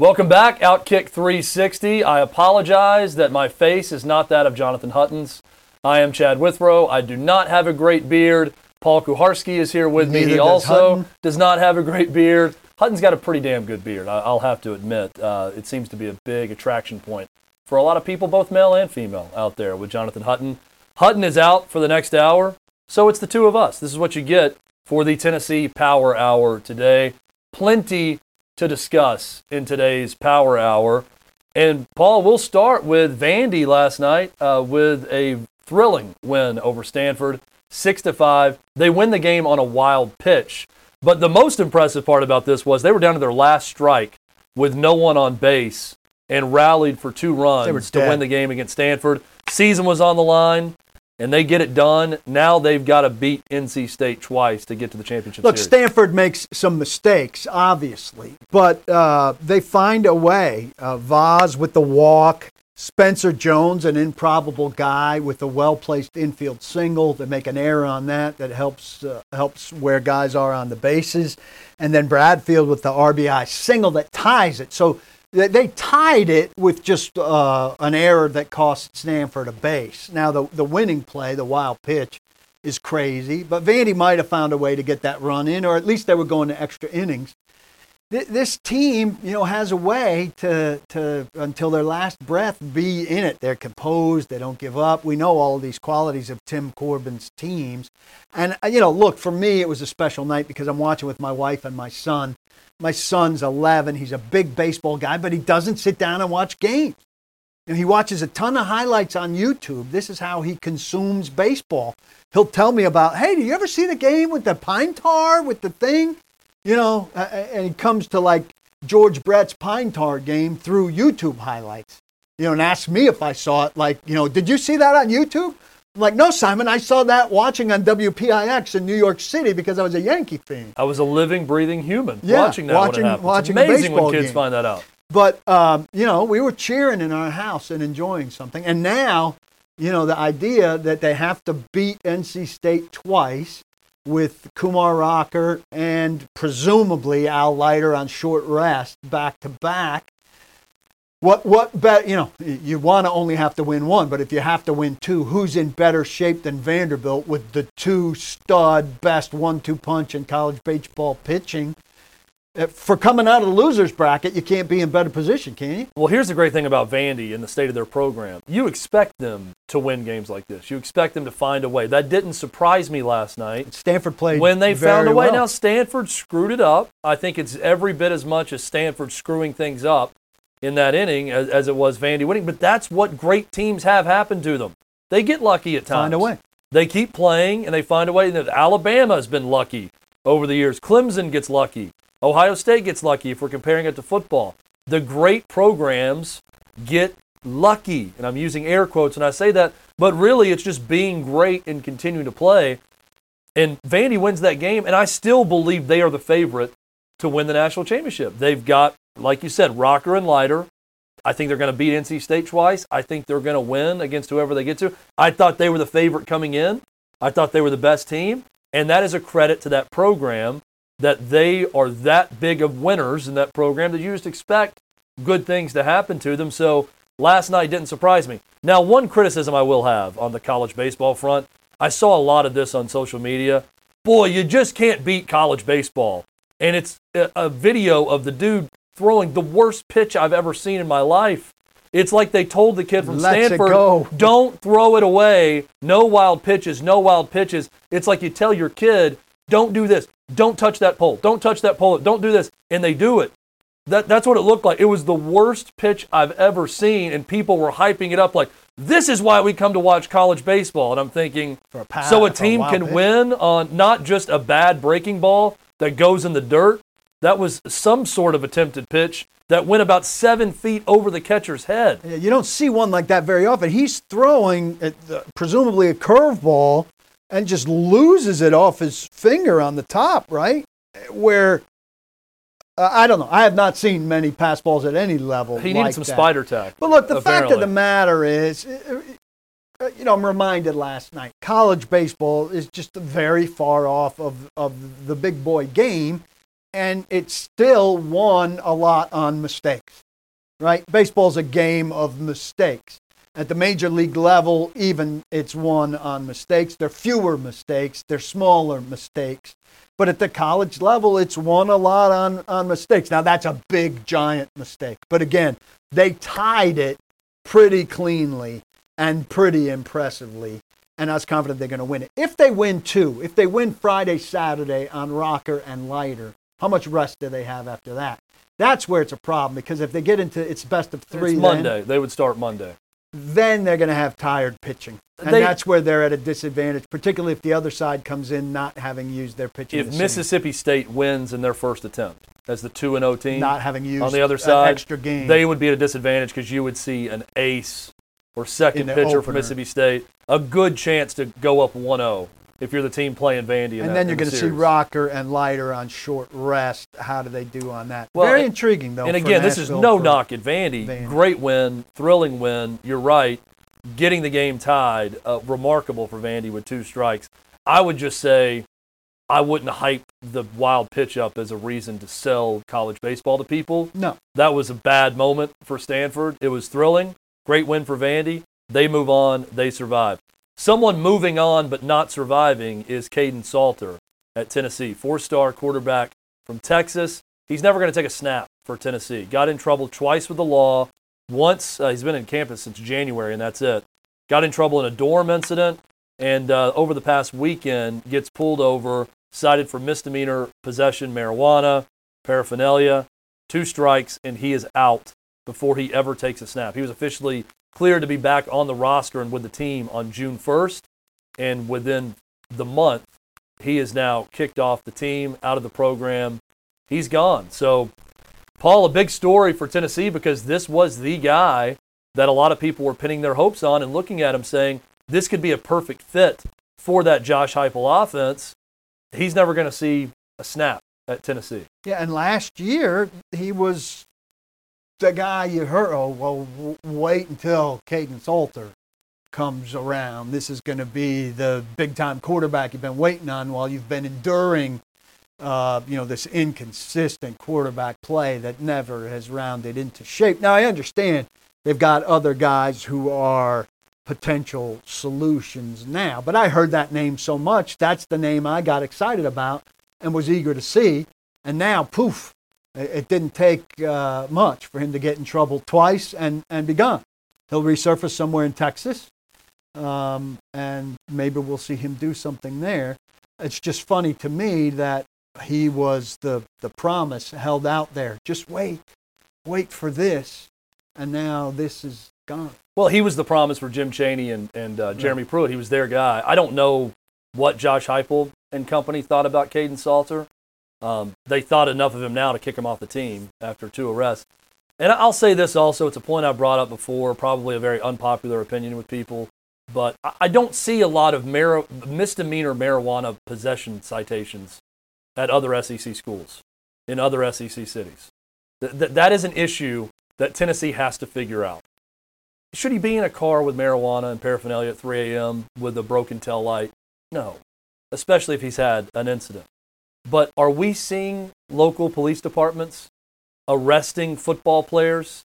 Welcome back, Outkick 360. I apologize that my face is not that of Jonathan Hutton's. I am Chad Withrow. I do not have a great beard. Paul Kuharsky is here with me. He does also Hutton. does not have a great beard. Hutton's got a pretty damn good beard, I- I'll have to admit. Uh, it seems to be a big attraction point for a lot of people, both male and female, out there with Jonathan Hutton. Hutton is out for the next hour, so it's the two of us. This is what you get for the Tennessee Power Hour today. Plenty to discuss in today's Power Hour. And Paul, we'll start with Vandy last night uh, with a thrilling win over Stanford, six to five. They win the game on a wild pitch. But the most impressive part about this was they were down to their last strike with no one on base and rallied for two runs to win the game against Stanford. Season was on the line, and they get it done. Now they've got to beat NC State twice to get to the championship Look, series. Stanford makes some mistakes, obviously, but uh, they find a way. Uh, Vaz with the walk, Spencer Jones, an improbable guy with a well-placed infield single. They make an error on that that helps uh, helps where guys are on the bases, and then Bradfield with the RBI single that ties it. So they, they tied it with just uh, an error that cost Stanford a base. Now the the winning play, the wild pitch is crazy, but Vandy might have found a way to get that run in, or at least they were going to extra innings. Th- This team, you know, has a way to, to until their last breath be in it. They're composed. They don't give up. We know all these qualities of Tim Corbin's teams, and uh, you know, look for me, it was a special night because I'm watching with my wife and my son. My son's 11. He's a big baseball guy, but he doesn't sit down and watch games. And he watches a ton of highlights on YouTube. This is how he consumes baseball. He'll tell me about, hey, do you ever see the game with the pine tar, with the thing? You know, and it comes to like George Brett's pine tar game through YouTube highlights. You know, and asks me if I saw it. Like, you know, did you see that on YouTube? I'm like, no, Simon, I saw that watching on WPIX in New York City because I was a Yankee fan. I was a living, breathing human Yeah, watching that watching- when watching it's amazing when kids game. find that out. But um, you know, we were cheering in our house and enjoying something. And now, you know, the idea that they have to beat NC State twice with Kumar Rocker and presumably Al Leiter on short rest back to back. What what bet you know you want to only have to win one, but if you have to win two, who's in better shape than Vanderbilt with the two stud best one-two punch in college baseball pitching? Uh, For coming out of the losers bracket, you can't be in better position, can you? Well, here's the great thing about Vandy and the state of their program. You expect them to win games like this. You expect them to find a way. That didn't surprise me last night. Stanford played When they found a way. well. Now, Stanford screwed it up. I think it's every bit as much as Stanford screwing things up in that inning as, as it was Vandy winning. But that's what great teams have happen to them. They get lucky at times. Find a way. They keep playing and they find a way. That Alabama has been lucky over the years. Clemson gets lucky. Ohio State gets lucky if we're comparing it to football. The great programs get lucky. And I'm using air quotes and I say that, but really it's just being great and continuing to play. And Vandy wins that game, and I still believe they are the favorite to win the national championship. They've got, like you said, Rocker and Leiter. I think they're going to beat NC State twice. I think they're going to win against whoever they get to. I thought they were the favorite coming in. I thought they were the best team. And that is a credit to that program that they are that big of winners in that program that you just expect good things to happen to them. So last night didn't surprise me. Now, one criticism I will have on the college baseball front I saw a lot of this on social media. Boy, you just can't beat college baseball. And it's a, a video of the dude throwing the worst pitch I've ever seen in my life. It's like they told the kid from Let's Stanford, don't throw it away. No wild pitches, no wild pitches. It's like you tell your kid, don't do this. Don't touch that pole. Don't touch that pole. Don't do this. And they do it. That, that's what it looked like. It was the worst pitch I've ever seen, and people were hyping it up like, this is why we come to watch college baseball. And I'm thinking, For a pass, so a a team wild can pitch. win on not just a bad breaking ball, that goes in the dirt. That was some sort of attempted pitch that went about seven feet over the catcher's head. Yeah, You don't see one like that very often. He's throwing at, uh, presumably a curveball and just loses it off his finger on the top, right? Where uh, I don't know. I have not seen many pass balls at any level. He needed like some that. spider tack. But look, the fact of the matter is, uh, uh, you know, I'm reminded last night, college baseball is just very far off of, of the big boy game, and it still won a lot on mistakes, right? Baseball's a game of mistakes. At the major league level, even it's won on mistakes. There are fewer mistakes, they're smaller mistakes. But at the college level, it's won a lot on, on mistakes. Now, that's a big, giant mistake. But again, they tied it pretty cleanly and pretty impressively. And I was confident they're going to win it. If they win two, if they win Friday, Saturday on Rocker and Leiter, how much rest do they have after that? That's where it's a problem because if they get into it's best of three, It's then- Monday. They would start Monday. Then they're going to have tired pitching. And They- that's where they're at a disadvantage, particularly if the other side comes in not having used their pitching. If Mississippi State wins in their first attempt as the 2 and 0 team, not having used on the other side, extra game, they would be at a disadvantage because you would see an ace or second pitcher for. Mississippi State, a good chance to go up 1 0 if you're the team playing Vandy. And that- then you're going to see. Rocker and Leiter on short rest. How do they do on that? Well, Very intriguing, though. And again, this is no knock at Vandy. Vandy. Great win, thrilling win. You're right. Getting the game tied, uh, remarkable for Vandy with two strikes. I would just say I wouldn't hype the wild pitch up as a reason to sell college baseball to people. No, That was a bad moment for Stanford. It was thrilling. Great win for Vandy. They move on. They survive. Someone moving on but not surviving is Kaidon Salter at Tennessee, four-star quarterback from Texas. He's never going to take a snap for Tennessee. Got in trouble twice with the law. Once uh, he's been in campus since January, and that's it. Got in trouble in a dorm incident, and uh, over the past weekend gets pulled over, cited for misdemeanor possession, marijuana, paraphernalia, two strikes, and he is out before he ever takes a snap. He was officially cleared to be back on the roster and with the team on June 1st, and within the month, he is now kicked off the team, out of the program. He's gone. So, Paul, a big story for Tennessee because this was the guy that a lot of people were pinning their hopes on and looking at him saying this could be a perfect fit for that Josh Heupel offense. He's never going to see a snap at Tennessee. yeah. And last year he was the guy you heard. Oh well, wait until Kaidon Salter comes around. This is going to be the big time quarterback you've been waiting on while you've been enduring uh, you know, this inconsistent quarterback play that never has rounded into shape. Now, I understand they've got other guys who are potential solutions now, but I heard that name so much. That's the name I got excited about and was eager to see. And now, poof, it, didn't take uh, much for him to get in trouble twice and, and be gone. He'll resurface somewhere in Texas, um, and maybe we'll see him do something there. It's just funny to me that he was the, the promise held out there. Just wait, wait for this. And now this is gone. Well, he was the promise for Jim Chaney and, and uh, Jeremy Pruitt. He was their guy. I don't know what Josh Heupel and company thought about Kaidon Salter. Um, they thought enough of him now to kick him off the team after two arrests. And I'll say this also, it's a point I brought up before, probably a very unpopular opinion with people, but I- don't see a lot of mar- misdemeanor marijuana possession citations at other SEC schools, in other SEC cities. Th- that is an issue that Tennessee has to figure out. Should he be in a car with marijuana and paraphernalia at 3 a.m. with a broken tail light? No, especially if he's had an incident. But are we seeing local police departments arresting football players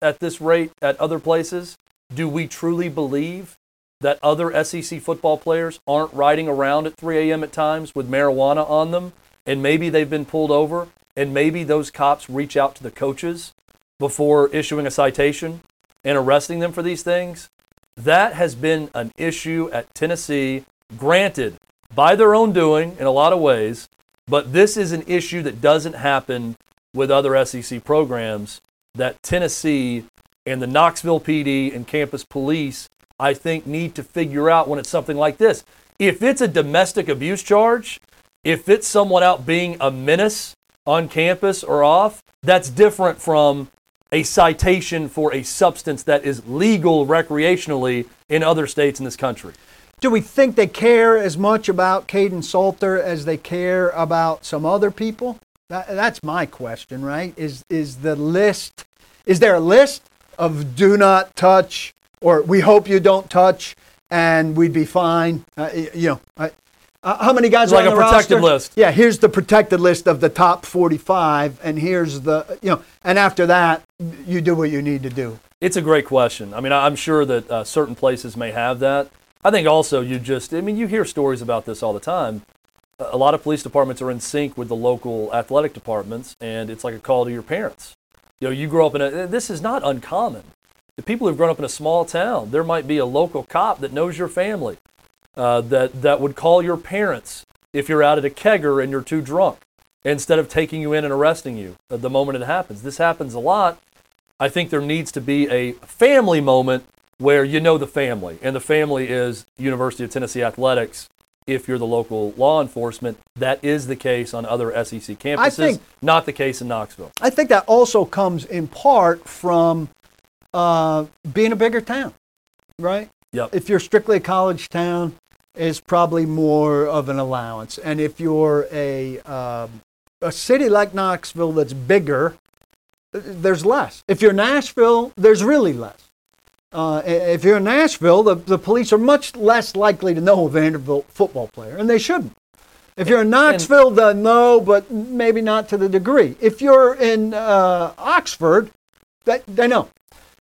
at this rate at other places? Do we truly believe that other SEC football players aren't riding around at 3 a.m. at times with marijuana on them and maybe they've been pulled over and maybe those cops reach out to the coaches before issuing a citation and arresting them for these things? That has been an issue at Tennessee, granted, by their own doing in a lot of ways, but this is an issue that doesn't happen with other SEC programs that Tennessee and the Knoxville PD and campus police, I think, need to figure out when it's something like this. If it's a domestic abuse charge, If it's someone out being a menace on campus or off, that's different from a citation for a substance that is legal recreationally in other states in this country. Do we think they care as much about Kaidon Salter as they care about some other people? That, that's my question, right? Is is the list? Is there a list of do not touch or we hope you don't touch and we'd be fine? Uh, you know, I, uh, how many guys like are on a the protected roster? list. Yeah, here's the protected list of the top 45, and here's the you know, and after that, you do what you need to do. It's a great question. I mean, I'm sure that uh, certain places may have that. I think also you just, I mean, you hear stories about this all the time. A lot of police departments are in sync with the local athletic departments, and it's like a call to your parents. You know, you grow up in a, this is not uncommon. The people who've grown up in a small town, there might be a local cop that knows your family, uh, that, that would call your parents if you're out at a kegger and you're too drunk, instead of taking you in and arresting you the moment it happens. This happens a lot. I think there needs to be a family moment where you know the family, and the family is University of Tennessee Athletics. If you're the local law enforcement, that is the case on other SEC campuses, think- not the case in Knoxville. I think that also comes in part from uh, being a bigger town, right? Yep. If you're strictly a college town, it's probably more of an allowance, and if you're a um, a city like Knoxville that's bigger, there's less. If you're Nashville, there's really less. Uh, if you're in Nashville, the, the police are much less likely to know a Vanderbilt football player, and they shouldn't. If you're in Knoxville, they'll know, but maybe not to the degree. If you're in uh, Oxford, they, they know.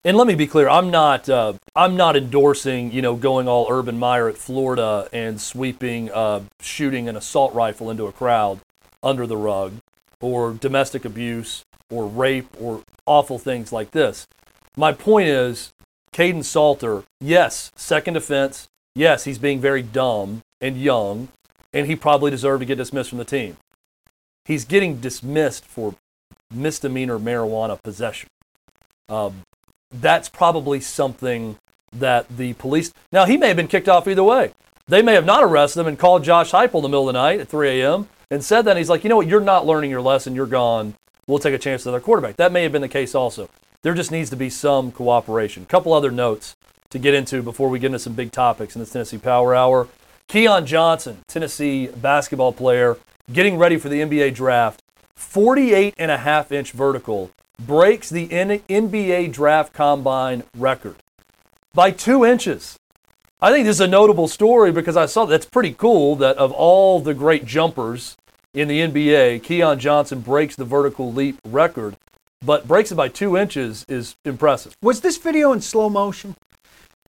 And let me be clear, I'm not uh, I'm not endorsing you know going all Urban Meyer at Florida and sweeping uh, shooting an assault rifle into a crowd under the rug, or domestic abuse, or rape, or awful things like this. My point is, Kaidon Salter, yes, second offense, yes, he's being very dumb and young, and he probably deserved to get dismissed from the team. He's getting dismissed for misdemeanor marijuana possession. Um, that's probably something that the police. Now, he may have been kicked off either way. They may have not arrested him and called Josh Heupel in the middle of the night at 3 a.m. and said that. And he's like, you know what? You're not learning your lesson. You're gone. We'll take a chance with another quarterback. That may have been the case also. There just needs to be some cooperation. A couple other notes to get into before we get into some big topics in this Tennessee Power Hour. Keon Johnson, Tennessee basketball player, getting ready for the NBA draft. 48 and a half inch vertical breaks the NBA draft combine record by two inches. I think this is a notable story because I saw that's pretty cool that of all the great jumpers in the NBA, Keon Johnson breaks the vertical leap record, but breaks it by two inches is impressive. Was this video in slow motion?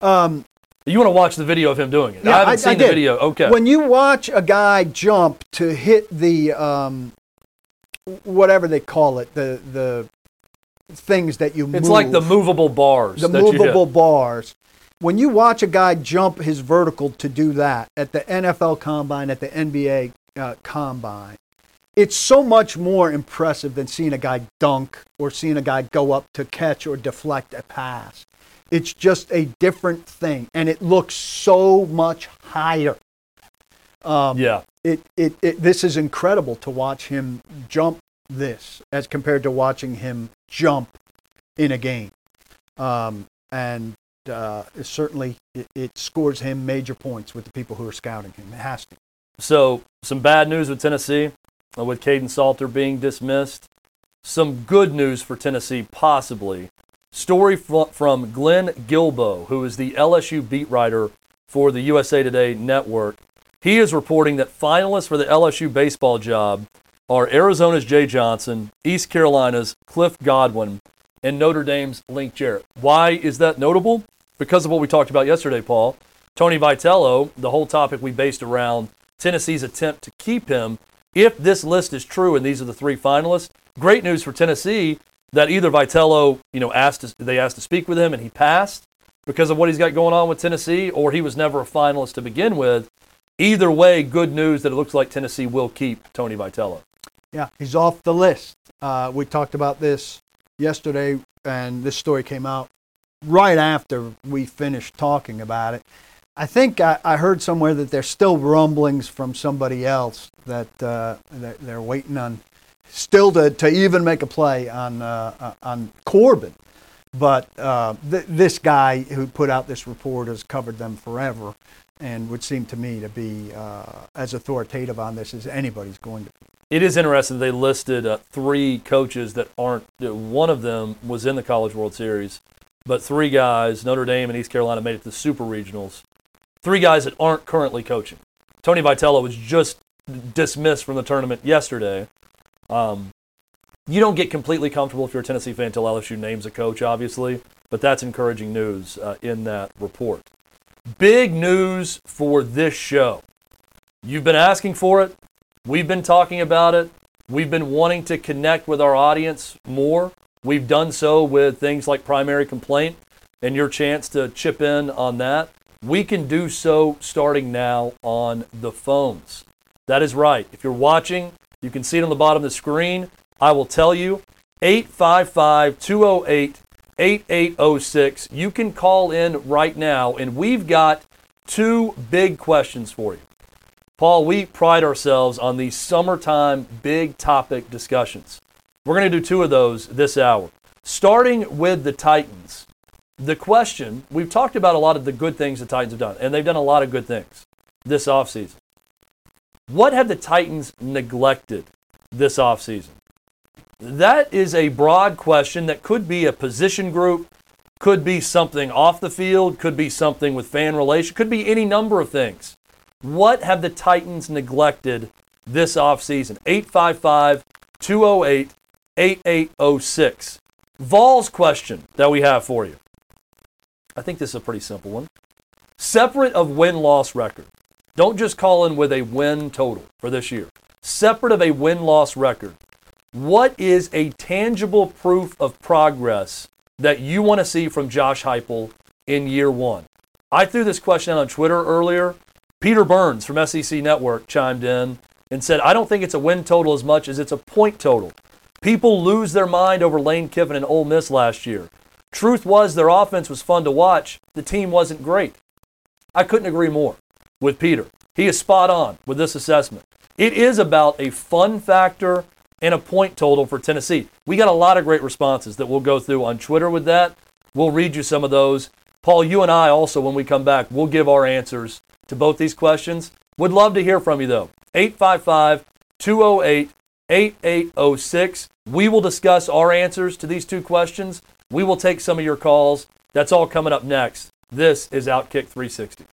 Um, You want to watch the video of him doing it? Yeah, I haven't I- seen I the video. Okay. When you watch a guy jump to hit the um, whatever they call it, the the things that you it's like the movable bars. the that you hit. movable bars. When you watch a guy jump his vertical to do that at the NFL combine, at the NBA uh, combine, it's so much more impressive than seeing a guy dunk or seeing a guy go up to catch or deflect a pass. It's just a different thing, and it looks so much higher. Um, Yeah. it, it, it this is incredible to watch him jump this as compared to watching him jump in a game um, and uh, it certainly it, it scores him major points with the people who are scouting him it has to So, some bad news with Tennessee, with Kaidon Salter being dismissed. Some good news for Tennessee, possibly. Story from Glenn Guilbeau, who is the LSU beat writer for the USA Today network. He is reporting that finalists for the LSU baseball job are Arizona's Jay Johnson, East Carolina's Cliff Godwin, and Notre Dame's Link Jarrett. Why is that notable? Because of what we talked about yesterday, Paul. Tony Vitello, the whole topic we based around Tennessee's attempt to keep him. If this list is true and these are the three finalists, great news for Tennessee that either Vitello, you know, asked to, they asked to speak with him and he passed because of what he's got going on with Tennessee, or he was never a finalist to begin with. Either way, good news that it looks like Tennessee will keep Tony Vitello. yeah he's off the list uh, we talked about this yesterday and this story came out right after we finished talking about it I think I, I, heard somewhere that there's still rumblings from somebody else that uh, they're, they're, waiting on still to, to even make a play on uh, uh on Corbin. But uh, th- this guy who put out this report has covered them forever, and would seem to me to be uh, as authoritative on this as anybody's going to be. It is interesting. They listed uh, three coaches that aren't. One of them was in the College World Series, but three guys, Notre Dame and East Carolina, made it to the Super Regionals. Three guys that aren't currently coaching. Tony Vitello was just dismissed from the tournament yesterday. Um, you don't get completely comfortable if you're a Tennessee fan until LSU names a coach, obviously, but that's encouraging news uh, in that report. Big news for this show. You've been asking for it. We've been talking about it. We've been wanting to connect with our audience more. We've done so with things like primary complaint and your chance to chip in on that. We can do so starting now on the phones. That is right. If you're watching, you can see it on the bottom of the screen. I will tell you 855 208 8806. You can call in right now, and we've got two big questions for you. Paul, we pride ourselves on these summertime big topic discussions. We're going to do two of those this hour. Starting with the Titans, the question we've talked about a lot of the good things the Titans have done, and they've done a lot of good things this offseason. What have the Titans neglected this offseason? That is a broad question that could be a position group, could be something off the field, could be something with fan relation, could be any number of things. What have the Titans neglected this offseason? 855 208 8806. Vols question that we have for you. I think this is a pretty simple one. Separate of win loss record. Don't just call in with a win total for this year. Separate of a win loss record. What is a tangible proof of progress that you want to see from Josh Heupel in year one? I threw this question out on Twitter earlier. Peter Burns from SEC Network chimed in and said, I don't think it's a win total as much as it's a point total. People lose their mind over Lane Kiffin and Ole Miss last year. Truth was, their offense was fun to watch. The team wasn't great. I couldn't agree more with Peter. He is spot on with this assessment. It is about a fun factor and a point total for Tennessee. We got a lot of great responses that we'll go through on Twitter with that. We'll read you some of those. Paul, you and I also, when we come back, we'll give our answers to both these questions. Would love to hear from you, though. 855 208 8806. We will discuss our answers to these two questions. We will take some of your calls. That's all coming up next. This is Outkick 360.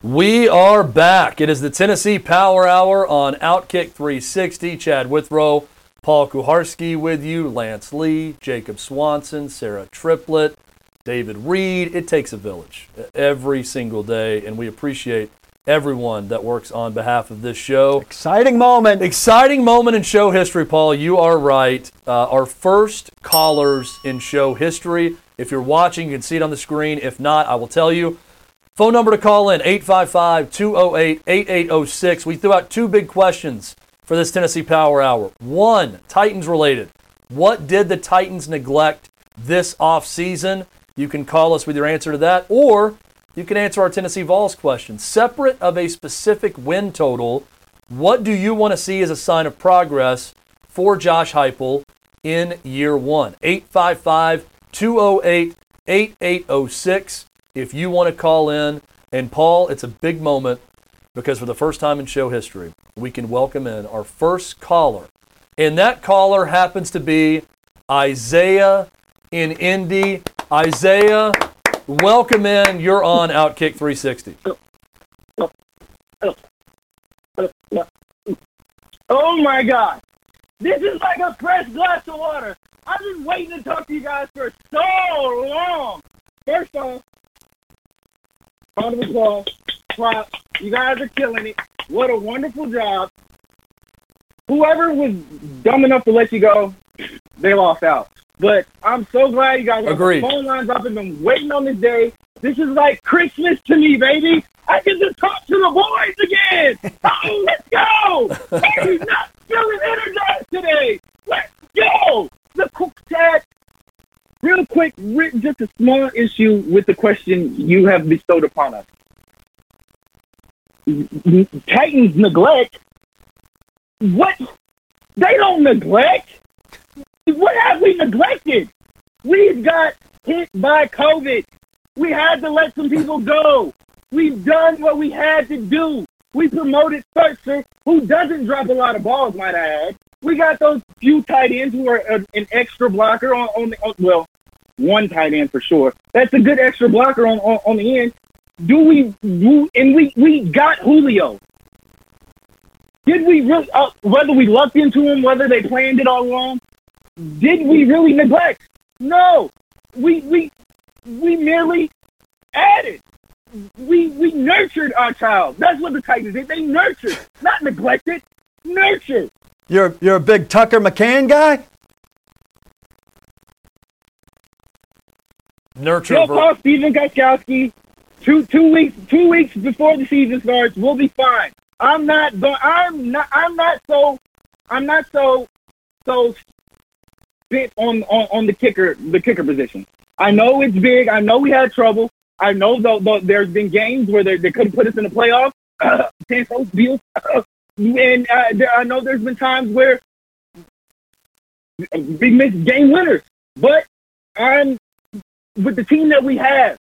We are back. It is the Tennessee Power Hour on Outkick 360. Chad Withrow Paul Kuharsky with you, Lance Lee, Jacob Swanson, Sarah Triplett, David Reed. It takes a village every single day, and we appreciate everyone that works on behalf of this show. Exciting moment. Exciting moment in show history, Paul. You are right. Uh, our first callers in show history. If you're watching, you can see it on the screen. If not, I will tell you. Phone number to call in 855 208 8806. We threw out two big questions for this Tennessee Power Hour. One, Titans related. What did the Titans neglect this offseason? You can call us with your answer to that, or you can answer our Tennessee Vols question. Separate of a specific win total, what do you want to see as a sign of progress for Josh Heupel in year one? 855 208 8806. If you want to call in, and Paul, it's a big moment because for the first time in show history, we can welcome in our first caller. And that caller happens to be Isaiah in Indy. Isaiah, welcome in. You're on Outkick 360. Oh my God. This is like a fresh glass of water. I've been waiting to talk to you guys for so long. First off, round of applause props. You guys are killing it. What a wonderful job. Whoever was dumb enough to let you go, they lost out. But I'm so glad you guys have the phone lines up and been waiting on this day. This is like Christmas to me, baby. I can just talk to the boys again. Oh, let's go. He's not feeling energized today. Let's go. The Chad, small issue with the question you have bestowed upon us. Titans neglect. What? They don't neglect. What have we neglected? We've got hit by COVID. We had to let some people go. We've done what we had to do. We promoted Spencer, who doesn't drop a lot of balls, might I add. We got those few tight ends who are a, an extra blocker on, on the on, well, one tight end for sure. That's a good extra blocker on on, on the end. Do we do and we we got Julio. Did we really uh, whether we lucked into him, whether they planned it all along? Did we really neglect? No. We we we merely added. We we nurtured our child. That's what the Titans did. They nurtured, not neglected. Nurtured. You're you're a big Tucker McCann guy. Nurture. They'll ver- call Stephen Gostkowski two two weeks two weeks before the season starts. We'll be fine. I'm not going. I'm not. I'm not so. I'm not so so on, on on the kicker the kicker position. I know it's big. I know we had trouble. I know though, there's been games where they, they couldn't put us in the playoffs. And uh, there, I know there's been times where we missed game winners. But I'm with the team that we have.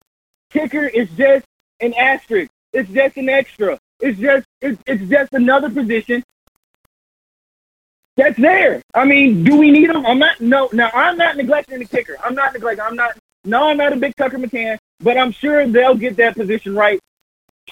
Kicker is just an asterisk. It's just an extra. It's just it's, it's just another position that's there. I mean, do we need them? I'm not. No, now I'm not neglecting the kicker. I'm not neglecting. I'm not. No, I'm not a big Tucker McCann, but I'm sure they'll get that position right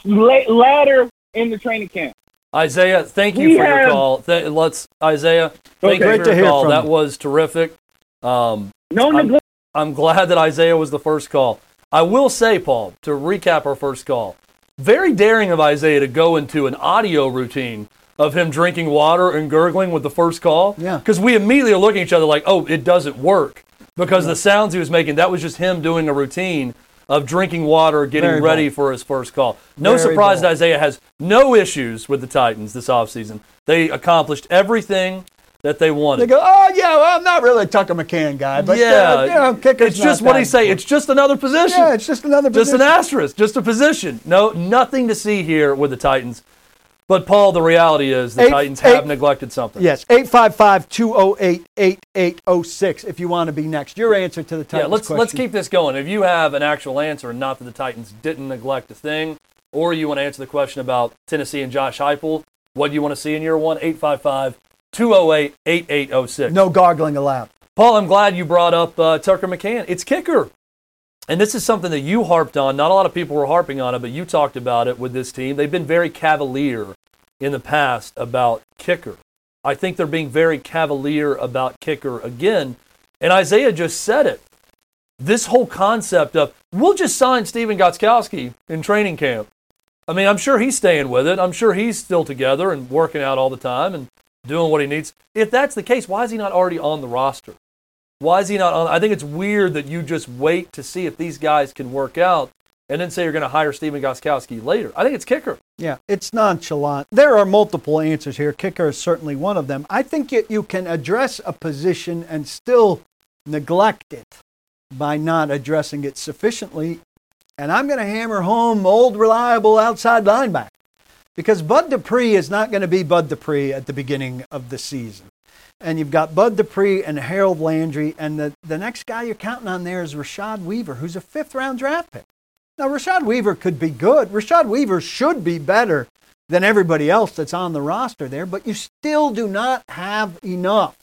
la- later in the training camp. Isaiah, thank you We for your call. Th- let's Isaiah, thank Okay. you Great for to your hear call. from That you. was terrific. Um, No I'm- neglect. I'm glad that Isaiah was the first call. I will say, Paul, to recap our first call, very daring of Isaiah to go into an audio routine of him drinking water and gurgling with the first call. Yeah. Because we immediately are looking at each other like, oh, it doesn't work. Because the sounds he was making, that was just him doing a routine of drinking water, getting Very ready bold. for his first call. No Very surprise that. Isaiah has no issues with the Titans this offseason. They accomplished everything that they wanted. They go, oh yeah, well, I'm not really a Tucker McCann guy, but yeah, uh, you know, kicker's it's just what he say. It's just another position. yeah, it's just another just an asterisk, just a position. No, nothing to see here with the Titans. But Paul, the reality is the Eight- Titans eight- have neglected something. Yes, 855-208-8806 if you want to be next. Your answer to the Titans. Yeah, let's question. let's keep this going. If you have an actual answer, not that the Titans didn't neglect a thing, or you want to answer the question about Tennessee and Josh Heupel, what do you want to see in year one? 855-208-8806. No gargling allowed. Paul, I'm glad you brought up uh, Tucker McCann. It's kicker. And this is something that you harped on. Not a lot of people were harping on it, but you talked about it with this team. They've been very cavalier in the past about kicker. I think they're being very cavalier about kicker again. And Isaiah just said it. This whole concept of we'll just sign Stephen Gostkowski in training camp. I mean, I'm sure he's staying with it. I'm sure he's still together and working out all the time and doing what he needs. If that's the case, why is he not already on the roster? Why is he not on? I think it's weird that you just wait to see if these guys can work out and then say you're going to hire Stephen Gostkowski later. I think it's kicker. Yeah, it's nonchalant. There are multiple answers here. Kicker is certainly one of them. I think you, you can address a position and still neglect it by not addressing it sufficiently. And I'm going to hammer home old, reliable outside linebacker because Bud Dupree is not going to be Bud Dupree at the beginning of the season. And you've got Bud Dupree and Harold Landry, and the, the next guy you're counting on there is Rashad Weaver, who's a fifth round draft pick. Now, Rashad Weaver could be good. Rashad Weaver should be better than everybody else that's on the roster there, but you still do not have enough.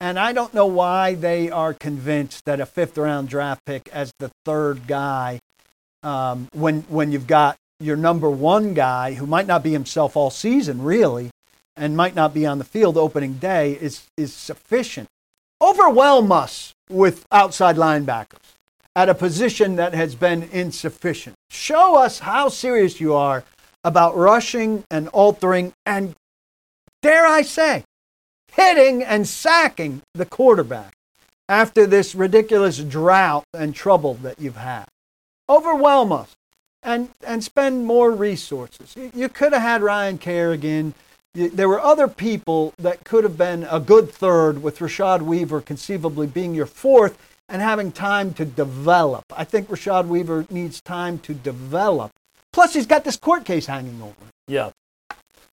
And I don't know why they are convinced that a fifth round draft pick as the third guy, um, when, when you've got your number one guy who might not be himself all season, really, and might not be on the field opening day, is, is sufficient. Overwhelm us with outside linebackers at a position that has been insufficient. Show us how serious you are about rushing and altering and, dare I say, hitting and sacking the quarterback after this ridiculous drought and trouble that you've had. Overwhelm us and, and spend more resources. You, could have had Ryan Kerrigan. You, there were other people that could have been a good third with Rashad Weaver conceivably being your fourth and having time to develop. I think Rashad Weaver needs time to develop. Plus, he's got this court case hanging over. Yeah.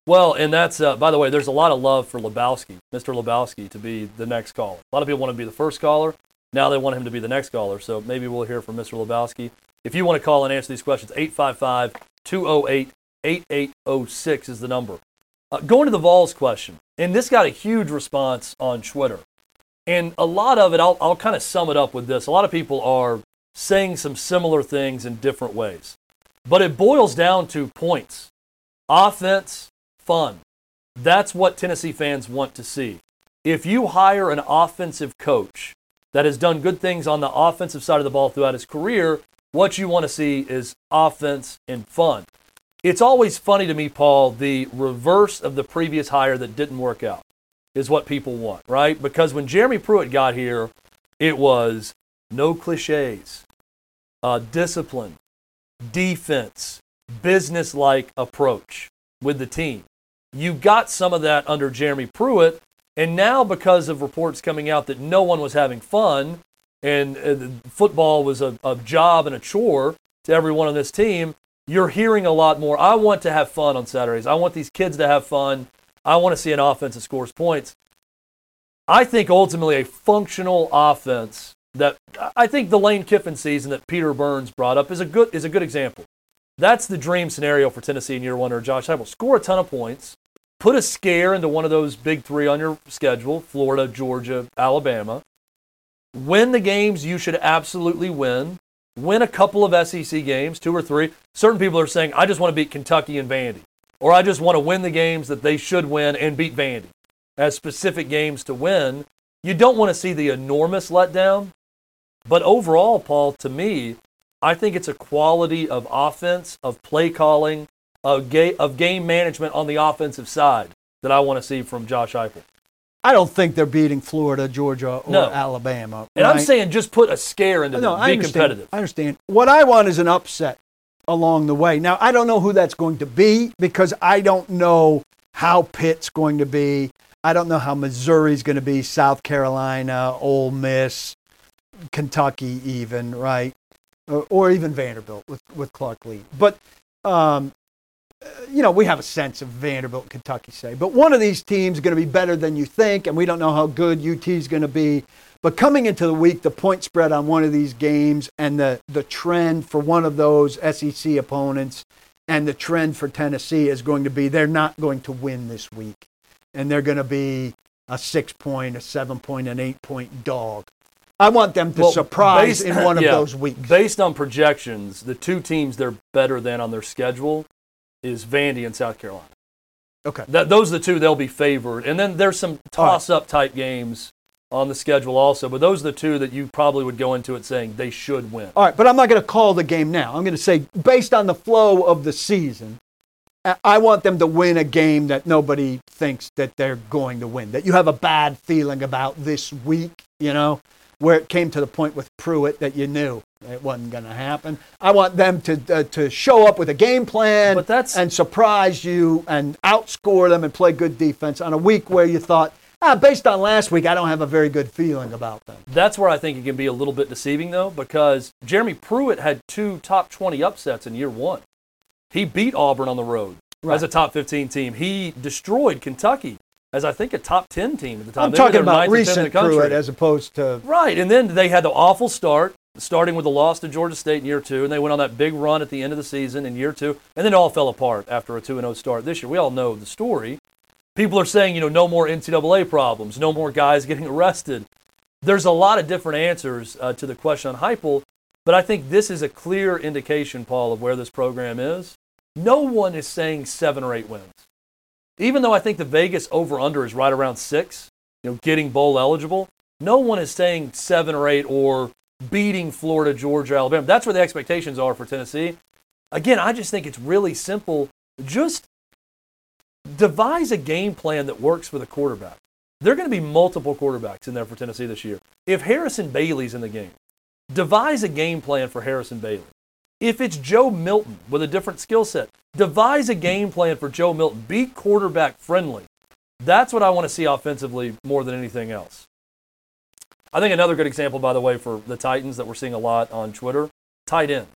Well, and that's, uh, by the way, there's a lot of love for Lebowski, Mr. Lebowski, to be the next caller. A lot of people want to be the first caller. Now they want him to be the next caller. So maybe we'll hear from Mr. Lebowski. If you want to call and answer these questions, 855 208 8806 is the number. Uh, going to the Vols question, and this got a huge response on Twitter. And a lot of it, I'll, I'll kind of sum it up with this. A lot of people are saying some similar things in different ways. But it boils down to points offense, fun. That's what Tennessee fans want to see. If you hire an offensive coach that has done good things on the offensive side of the ball throughout his career, what you want to see is offense and fun. It's always funny to me, Paul, the reverse of the previous hire that didn't work out is what people want, right? Because when Jeremy Pruitt got here, it was no cliches, uh, discipline, defense, business like approach with the team. You got some of that under Jeremy Pruitt, and now because of reports coming out that no one was having fun and uh, football was a, a job and a chore to everyone on this team, you're hearing a lot more. I want to have fun on Saturdays. I want these kids to have fun. I want to see an offense that scores points. I think ultimately a functional offense that I think the Lane Kiffin season that Peter Burns brought up is a good is a good example. That's the dream scenario for Tennessee in year one or Josh Heupel. Score a ton of points, put a scare into one of those big three on your schedule: Florida, Georgia, Alabama. Win the games you should absolutely win. Win a couple of SEC games, two or three. Certain people are saying, "I just want to beat Kentucky and Vandy," or "I just want to win the games that they should win and beat Vandy." As specific games to win. You don't want to see the enormous letdown, but overall, Paul, to me, I think it's a quality of offense, of play calling, of, ga- of game management on the offensive side that I want to see from Josh Heupel. I don't think they're beating Florida, Georgia, or No. Alabama. And I'm saying just put a scare into no, them. I Be understand. competitive. I understand. What I want is an upset along the way. Now, I don't know who that's going to be because I don't know how Pitt's going to be. I don't know how Missouri's going to be, South Carolina, Ole Miss, Kentucky, even, right? Or, or even Vanderbilt with, with Clark Lea. But, um, you know, we have a sense of Vanderbilt and Kentucky, say. But one of these teams is going to be better than you think, and we don't know how good UT is going to be. But coming into the week, the point spread on one of these games and the, the trend for one of those SEC opponents and the trend for Tennessee is going to be they're not going to win this week. And they're going to be a six point, a seven point, an eight point dog. I want them to Well, surprise based- in one of yeah, those weeks. Based on projections, the two teams they're better than on their schedule is Vandy and South Carolina. Okay. That, those are the two they'll be favored. And then there's some toss up type games on the schedule also. But those are the two that you probably would go into it saying they should win. All right, but I'm not going to call the game now. I'm going to say, based on the flow of the season, I want them to win a game that nobody thinks that they're going to win. That you have a bad feeling about this week, you know, where it came to the point with Pruitt that you knew it wasn't going to happen. I want them to uh, to show up with a game plan But that's- and surprise you and outscore them and play good defense on a week where you thought, ah, based on last week, I don't have a very good feeling about them. That's where I think it can be a little bit deceiving, though, because Jeremy Pruitt had two top 20 upsets in year one. He beat Auburn on the road as a top 15 team. He destroyed Kentucky as, I think, a top 10 team at the time. I'm They were talking about ninth or 10th in the recent country. Pruitt as opposed to Right, and then they had the awful start, starting with the loss to Georgia State in year two, and they went on that big run at the end of the season in year two, and then it all fell apart after a 2 and 0 start this year. We all know the story. People are saying, you know, no more NCAA problems, no more guys getting arrested. There's a lot of different answers uh, to the question on Heupel, but I think this is a clear indication, Paul, of where this program is. No one is saying seven or eight wins. Even though I think the Vegas over under is right around six, you know, getting bowl eligible, no one is saying seven or eight or beating Florida, Georgia, Alabama. That's where the expectations are for Tennessee. Again, I just think it's really simple. Just devise a game plan that works for the quarterback. There are going to be multiple quarterbacks in there for Tennessee this year. If Harrison Bailey's in the game, devise a game plan for Harrison Bailey. If it's Joe Milton with a different skill set, devise a game plan for Joe Milton. Be quarterback friendly. That's what I want to see offensively more than anything else. I think another good example, by the way, for the Titans that we're seeing a lot on Twitter, tight end.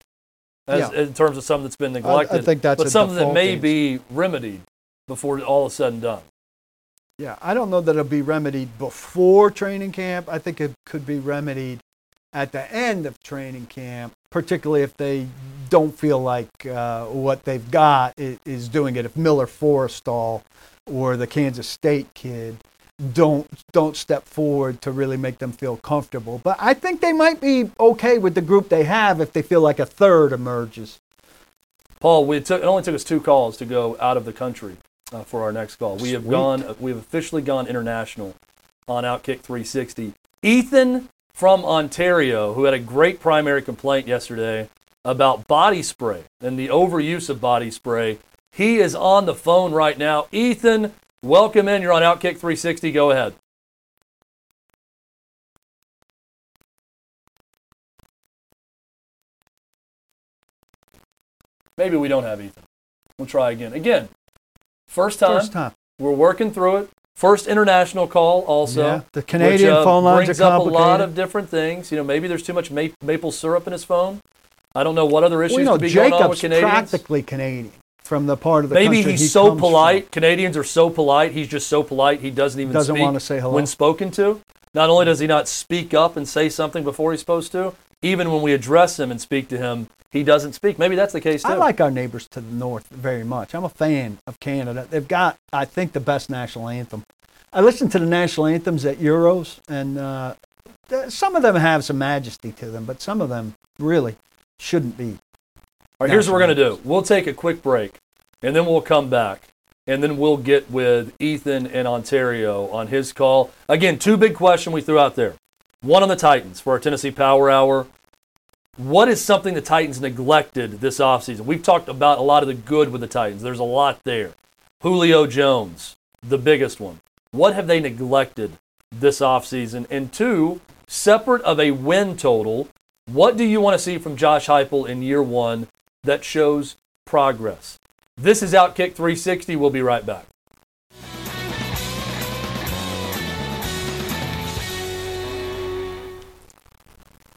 As, Yeah. In terms of something that's been neglected, think that's but something that may be remedied before all is said and done. Yeah, I don't know that it'll be remedied before training camp. I think it could be remedied at the end of training camp, particularly if they don't feel like uh, what they've got is, is doing it. If Miller Forristall or the Kansas State kid don't don't step forward to really make them feel comfortable. But I think they might be okay with the group they have if they feel like a third emerges. Paul, we took, it only took us two calls to go out of the country uh, for our next call. We have gone, we have officially gone international on Outkick 360. Ethan from Ontario, who had a great primary complaint yesterday about body spray and the overuse of body spray, he is on the phone right now. Ethan, welcome in. You're on Outkick 360. Go ahead. Maybe we don't have Ethan. We'll try again. Again, first time. First time. We're working through it. First international call, also. Yeah, the Canadian which, uh, phone lines brings up a lot of different things. You know, maybe there's too much ma- maple syrup in his phone. I don't know what other issues Well, you know, could be going on with Jacob's Canadians. practically Canadian from the part of the Maybe country he's he so polite. Canadians are so polite. He's just so polite. He doesn't even Doesn't speak wanna say hello. when spoken to. Not only does he not speak up and say something before he's supposed to, even when we address him and speak to him, he doesn't speak. Maybe that's the case too. I like our neighbors to the north very much. I'm a fan of Canada. They've got, I think, the best national anthem. I listen to the national anthems at Euros, and uh, some of them have some majesty to them, but some of them really shouldn't be. All right, here's what we're going to do. We'll take a quick break, and then we'll come back, and then we'll get with Ethan in Ontario on his call. Again, two big questions we threw out there. One on the Titans for our Tennessee Power Hour. What is something the Titans neglected this offseason? We've talked about a lot of the good with the Titans. There's a lot there. Julio Jones, the biggest one. What have they neglected this offseason? And two, separate of a win total, what do you want to see from Josh Heupel in year one that shows progress? This is Outkick 360. We'll be right back.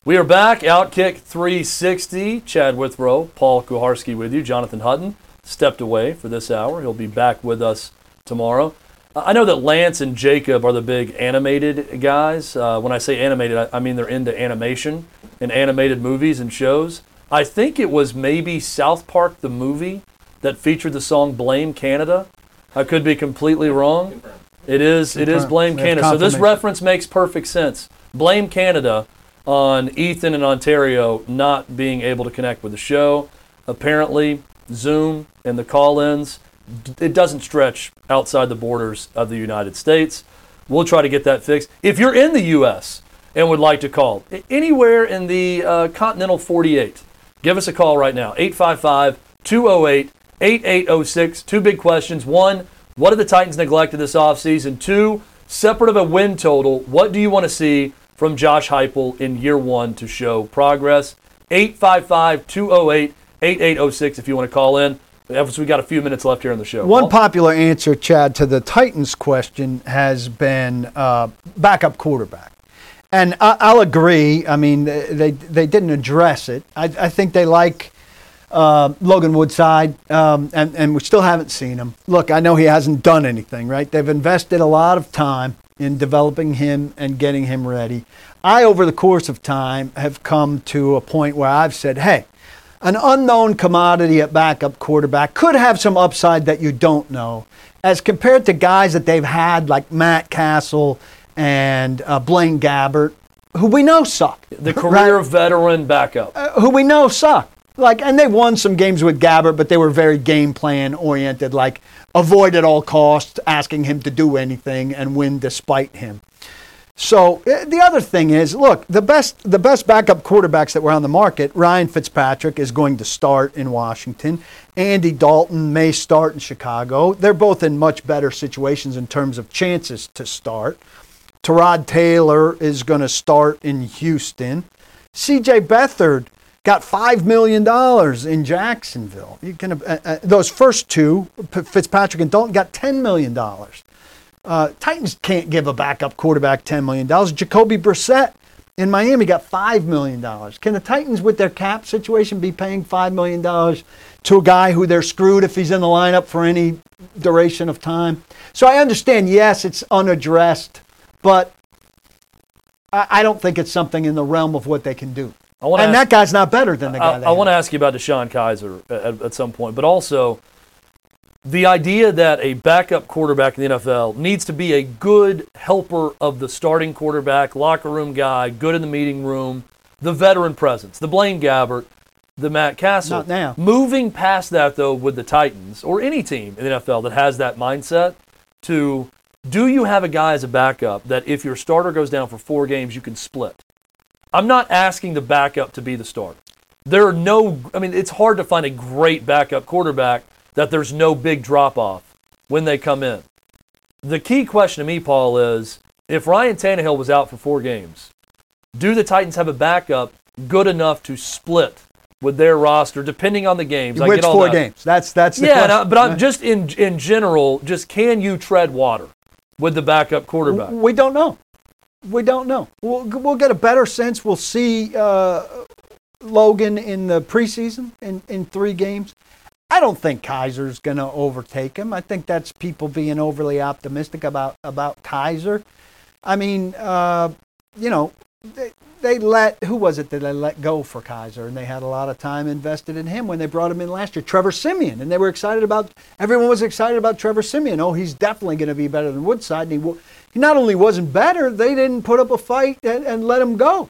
We are back, Outkick 360. Chad Withrow, Paul Kuharsky with you. Jonathan Hutton stepped away for this hour. He'll be back with us tomorrow. I know that Lance and Jacob are the big animated guys. Uh, when I say animated, I, I mean they're into animation and animated movies and shows. I think it was maybe South Park the movie that featured the song "Blame Canada." I could be completely wrong. It is. It is "Blame Canada." So this reference makes perfect sense. Blame Canada on Ethan in Ontario not being able to connect with the show. Apparently, Zoom and the call-ins it doesn't stretch outside the borders of the United States. We'll try to get that fixed. If you're in the U.S. and would like to call anywhere in the uh, continental 48, give us a call right now 855 208 8806. Two big questions. One, what have the Titans neglected this offseason? Two, separate of a win total, what do you want to see from Josh Heupel in year one to show progress? 855 208 8806 if you want to call in. Evans, we got a few minutes left here on the show. One Paul? popular answer, Chad, to the Titans question has been uh, backup quarterback. And I, I'll agree. I mean, they, they, they didn't address it. I, I think they like uh, Logan Woodside, um, and, and we still haven't seen him. Look, I know he hasn't done anything, right? They've invested a lot of time in developing him and getting him ready. I, over the course of time, have come to a point where I've said, hey, an unknown commodity at backup quarterback could have some upside that you don't know, as compared to guys that they've had like Matt Cassel and uh, Blaine Gabbert, who we know suck. the career veteran backup. Uh, who we know suck. Like, and they won some games with Gabbert, but they were very game plan oriented. Like, avoid at all costs asking him to do anything and win despite him. So uh, the other thing is, look, the best the best backup quarterbacks that were on the market, Ryan Fitzpatrick is going to start in Washington. Andy Dalton may start in Chicago. They're both in much better situations in terms of chances to start. Tyrod Taylor is going to start in Houston. CJ Beathard got $5 million in Jacksonville. You can, uh, uh, those first two, Fitzpatrick and Dalton, got $10 million. Uh, Titans can't give a backup quarterback $10 million. Jacoby Brissett in Miami got $5 million. Can the Titans, with their cap situation, be paying $5 million to a guy who they're screwed if he's in the lineup for any duration of time? So I understand, yes, it's unaddressed, but I don't think it's something in the realm of what they can do. I And ask- that guy's not better than the guy I, I want to ask you about DeShone Kizer at, at some point, but also the idea that a backup quarterback in the NFL needs to be a good helper of the starting quarterback, locker room guy, good in the meeting room, the veteran presence, the Blaine Gabbert, the Matt Cassel. Not now. Moving past that, though, with the Titans or any team in the NFL that has that mindset, to do you have a guy as a backup that if your starter goes down for four games, you can split? I'm not asking the backup to be the starter. There are no, I mean, it's hard to find a great backup quarterback that there's no big drop off when they come in. The key question to me, Paul, is if Ryan Tannehill was out for four games, do the Titans have a backup good enough to split with their roster, depending on the games? I Which get all four that. games? That's that's the Yeah. I- but I'm just in in general, just can you tread water with the backup quarterback? We don't know. We don't know. We'll, we'll get a better sense. We'll see uh, Logan in the preseason in, in three games. I don't think Kizer's going to overtake him. I think that's people being overly optimistic about about Kizer. I mean, uh, you know, they, they let who was it that they let go for Kizer, and they had a lot of time invested in him when they brought him in last year. Trevor Siemian, and they were excited about. Everyone was excited about Trevor Siemian. Oh, he's definitely going to be better than Woodside. And he, he not only wasn't better, they didn't put up a fight and, and let him go.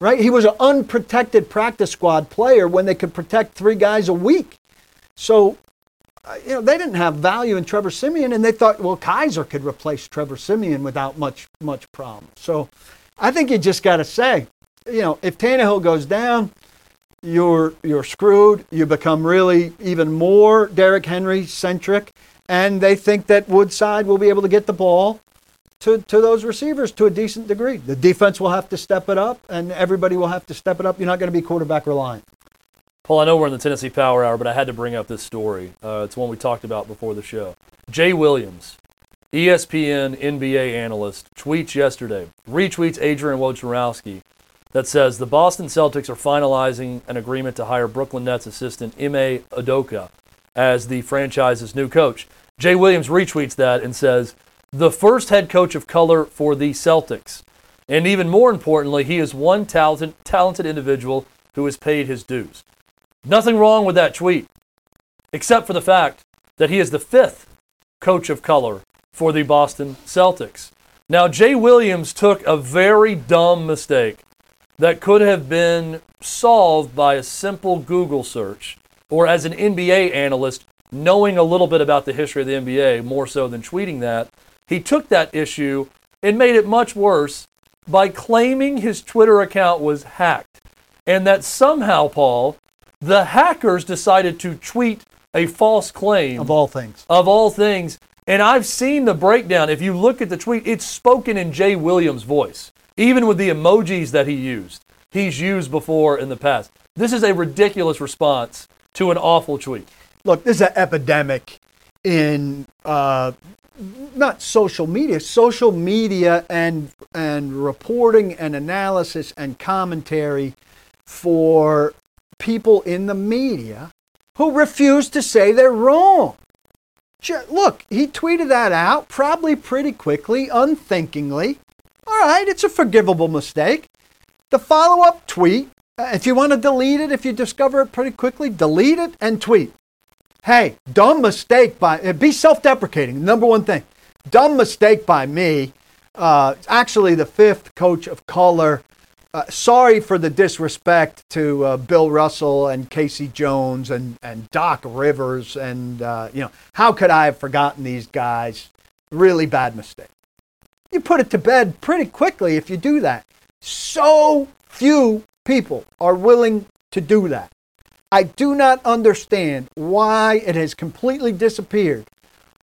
Right? He was an unprotected practice squad player when they could protect three guys a week. So, uh, you know, they didn't have value in Trevor Siemian, and they thought, well, Kizer could replace Trevor Siemian without much much problem. So, I think you just got to say, you know, if Tannehill goes down, you're you're screwed. You become really even more Derrick Henry centric, and they think that Woodside will be able to get the ball to, to those receivers to a decent degree. The defense will have to step it up, and everybody will have to step it up. You're not going to be quarterback reliant. Paul, I know we're in the Tennessee Power Hour, but I had to bring up this story. Uh, it's one we talked about before the show. Jay Williams, ESPN NBA analyst, tweets yesterday, retweets Adrian Wojnarowski that says the Boston Celtics are finalizing an agreement to hire Brooklyn Nets assistant Ime Udoka as the franchise's new coach. Jay Williams retweets that and says, the first head coach of color for the Celtics. And even more importantly, he is one talented, talented individual who has paid his dues. Nothing wrong with that tweet, except for the fact that he is the fifth coach of color for the Boston Celtics. Now, Jay Williams took a very dumb mistake that could have been solved by a simple Google search or as an NBA analyst knowing a little bit about the history of the NBA more so than tweeting that. He took that issue and made it much worse by claiming his Twitter account was hacked and that somehow, Paul, the hackers decided to tweet a false claim Of all things, of all things. And I've seen the breakdown. If you look at the tweet, it's spoken in Jay Williams' voice, even with the emojis that he used. He's used before in the past. This is a ridiculous response to an awful tweet. look, this is an epidemic in uh, not social media, social media and and reporting and analysis and commentary for people in the media who refuse to say they're wrong. Look, he tweeted that out probably pretty quickly, unthinkingly. All right, it's a forgivable mistake. The follow up tweet, uh, if you want to delete it, if you discover it pretty quickly, delete it and tweet. Hey, dumb mistake by, uh, be self deprecating, number one thing. Dumb mistake by me. Uh, actually, the fifth coach of color. Uh, sorry for the disrespect to uh, Bill Russell and K.C. Jones and, and Doc Rivers. And, uh, you know, how could I have forgotten these guys? Really bad mistake. You put it to bed pretty quickly if you do that. So few people are willing to do that. I do not understand why it has completely disappeared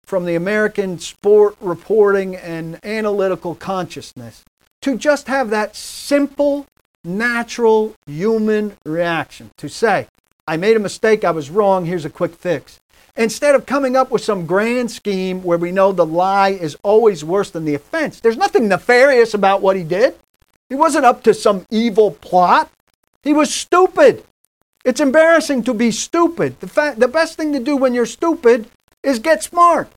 from the American sport reporting and analytical consciousness to just have that simple, natural human reaction to say, I made a mistake, I was wrong, here's a quick fix. instead of coming up with some grand scheme where we know the lie is always worse than the offense. There's nothing nefarious about what he did. He wasn't up to some evil plot. He was stupid. It's embarrassing to be stupid. The, fa- the best thing to do when you're stupid is get smart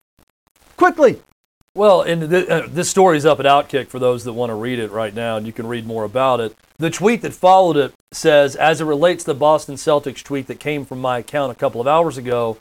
quickly. Well, and th- uh, this story is up at Outkick for those that want to read it right now, and you can read more about it. The tweet that followed it says, as it relates to the Boston Celtics tweet that came from my account a couple of hours ago,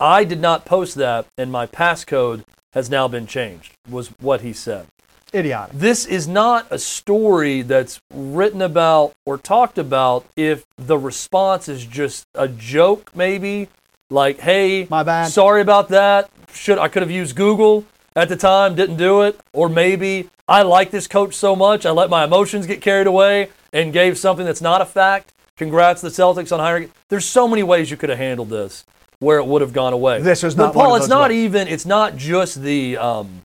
I did not post that, and my passcode has now been changed, was what he said. Idiotic. This is not a story that's written about or talked about if the response is just a joke, maybe. Like, hey, My bad. sorry about that. Should I could have used Google at the time, didn't do it. Or maybe I like this coach so much, I let my emotions get carried away and gave something that's not a fact. Congrats to the Celtics on hiring. There's so many ways you could have handled this where it would have gone away. This was But not one Paul, it's not ways. even it's not just the um,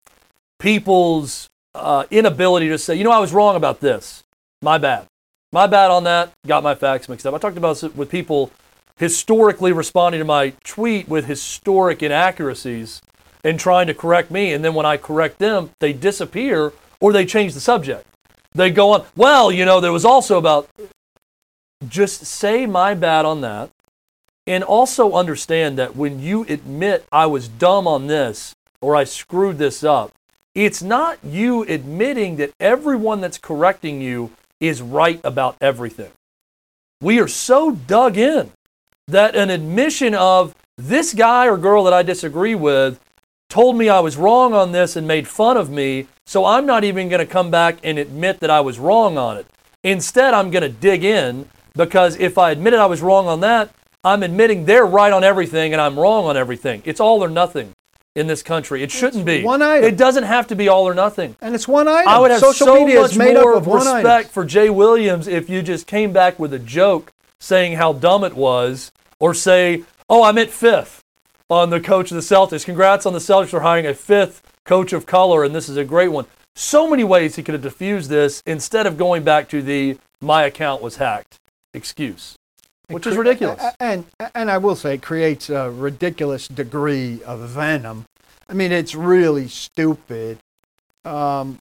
people's uh, inability to say, you know, I was wrong about this. My bad. My bad on that. Got my facts mixed up. I talked about this with people historically responding to my tweet with historic inaccuracies and trying to correct me. And then when I correct them, they disappear or they change the subject. They go on, well, you know, there was also about. Just say my bad on that. And also understand that when you admit I was dumb on this or I screwed this up, it's not you admitting that everyone that's correcting you is right about everything. We are so dug in that an admission of this guy or girl that I disagree with told me I was wrong on this and made fun of me, so I'm not even going to come back and admit that I was wrong on it. Instead, I'm going to dig in because if I admitted I was wrong on that, I'm admitting they're right on everything and I'm wrong on everything. It's all or nothing in this country. It shouldn't be. one item. It doesn't have to be all or nothing. And it's one item. I would have Social so media much is made more up of respect item. for Jay Williams if you just came back with a joke saying how dumb it was, or say, "Oh, I'm at fifth on the coach of the Celtics. Congrats on the Celtics for hiring a fifth coach of color, and this is a great one." So many ways he could have diffused this instead of going back to the "my account was hacked" excuse, which is ridiculous. And and I will say, it creates a ridiculous degree of venom. I mean, it's really stupid, um,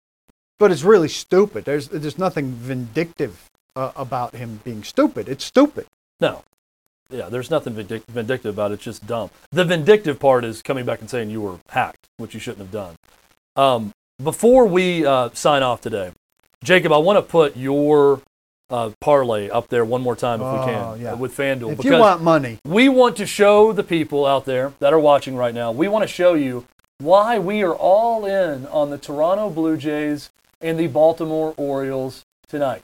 but it's really stupid. There's there's nothing vindictive uh, about him being stupid. It's stupid. No. Yeah, there's nothing vindic- vindictive about it. It's just dumb. The vindictive part is coming back and saying you were hacked, which you shouldn't have done. Um, before we uh, sign off today, Jacob, I want to put your uh, parlay up there one more time if we Oh, can yeah. uh, with FanDuel. If you want money, we want to show the people out there that are watching right now, we want to show you why we are all in on the Toronto Blue Jays and the Baltimore Orioles tonight.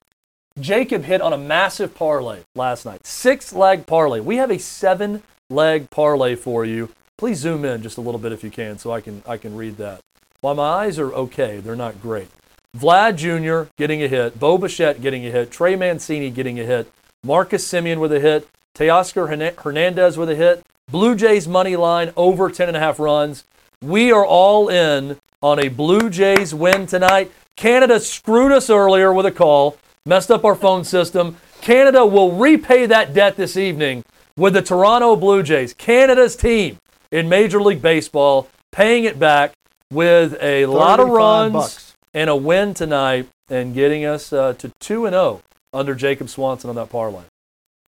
Jacob hit on a massive parlay last night, six leg parlay. We have a seven leg parlay for you. Please zoom in just a little bit if you can, so I can I can read that. While my eyes are okay, they're not great. Vlad Jr. getting a hit, Bo Bichette getting a hit, Trey Mancini getting a hit, Marcus Semien with a hit, Teoscar Hernandez with a hit, Blue Jays money line over 10.5 runs. We are all in on a Blue Jays win tonight. Canada screwed us earlier with a call, messed up our phone system. Canada will repay that debt this evening with the Toronto Blue Jays, Canada's team in Major League Baseball, paying it back with a lot of runs bucks. And a win tonight and getting us uh, to 2 and 0 under Jacob Swanson on that parlay.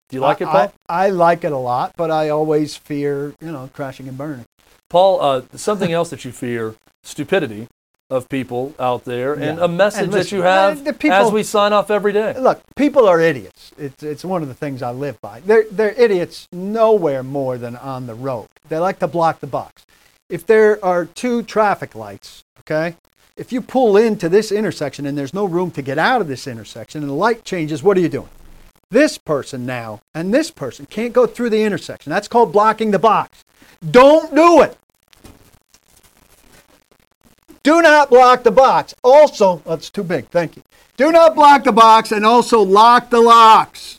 Do you like it, Paul? I, I like it a lot, but I always fear, you know, crashing and burning. Paul, uh, something else that you fear stupidity of people out there and Yeah. a message And that you have the people- as we sign off every day. Look, people are idiots. It's, it's one of the things I live by. They're, they're idiots nowhere more than on the road. They like to block the box. If there are two traffic lights, okay, if you pull into this intersection and there's no room to get out of this intersection and the light changes, what are you doing? This person now and this person can't go through the intersection. That's called blocking the box. Don't do it. Do not block the box. Also, that's too big. Thank you. Do not block the box and also lock the locks.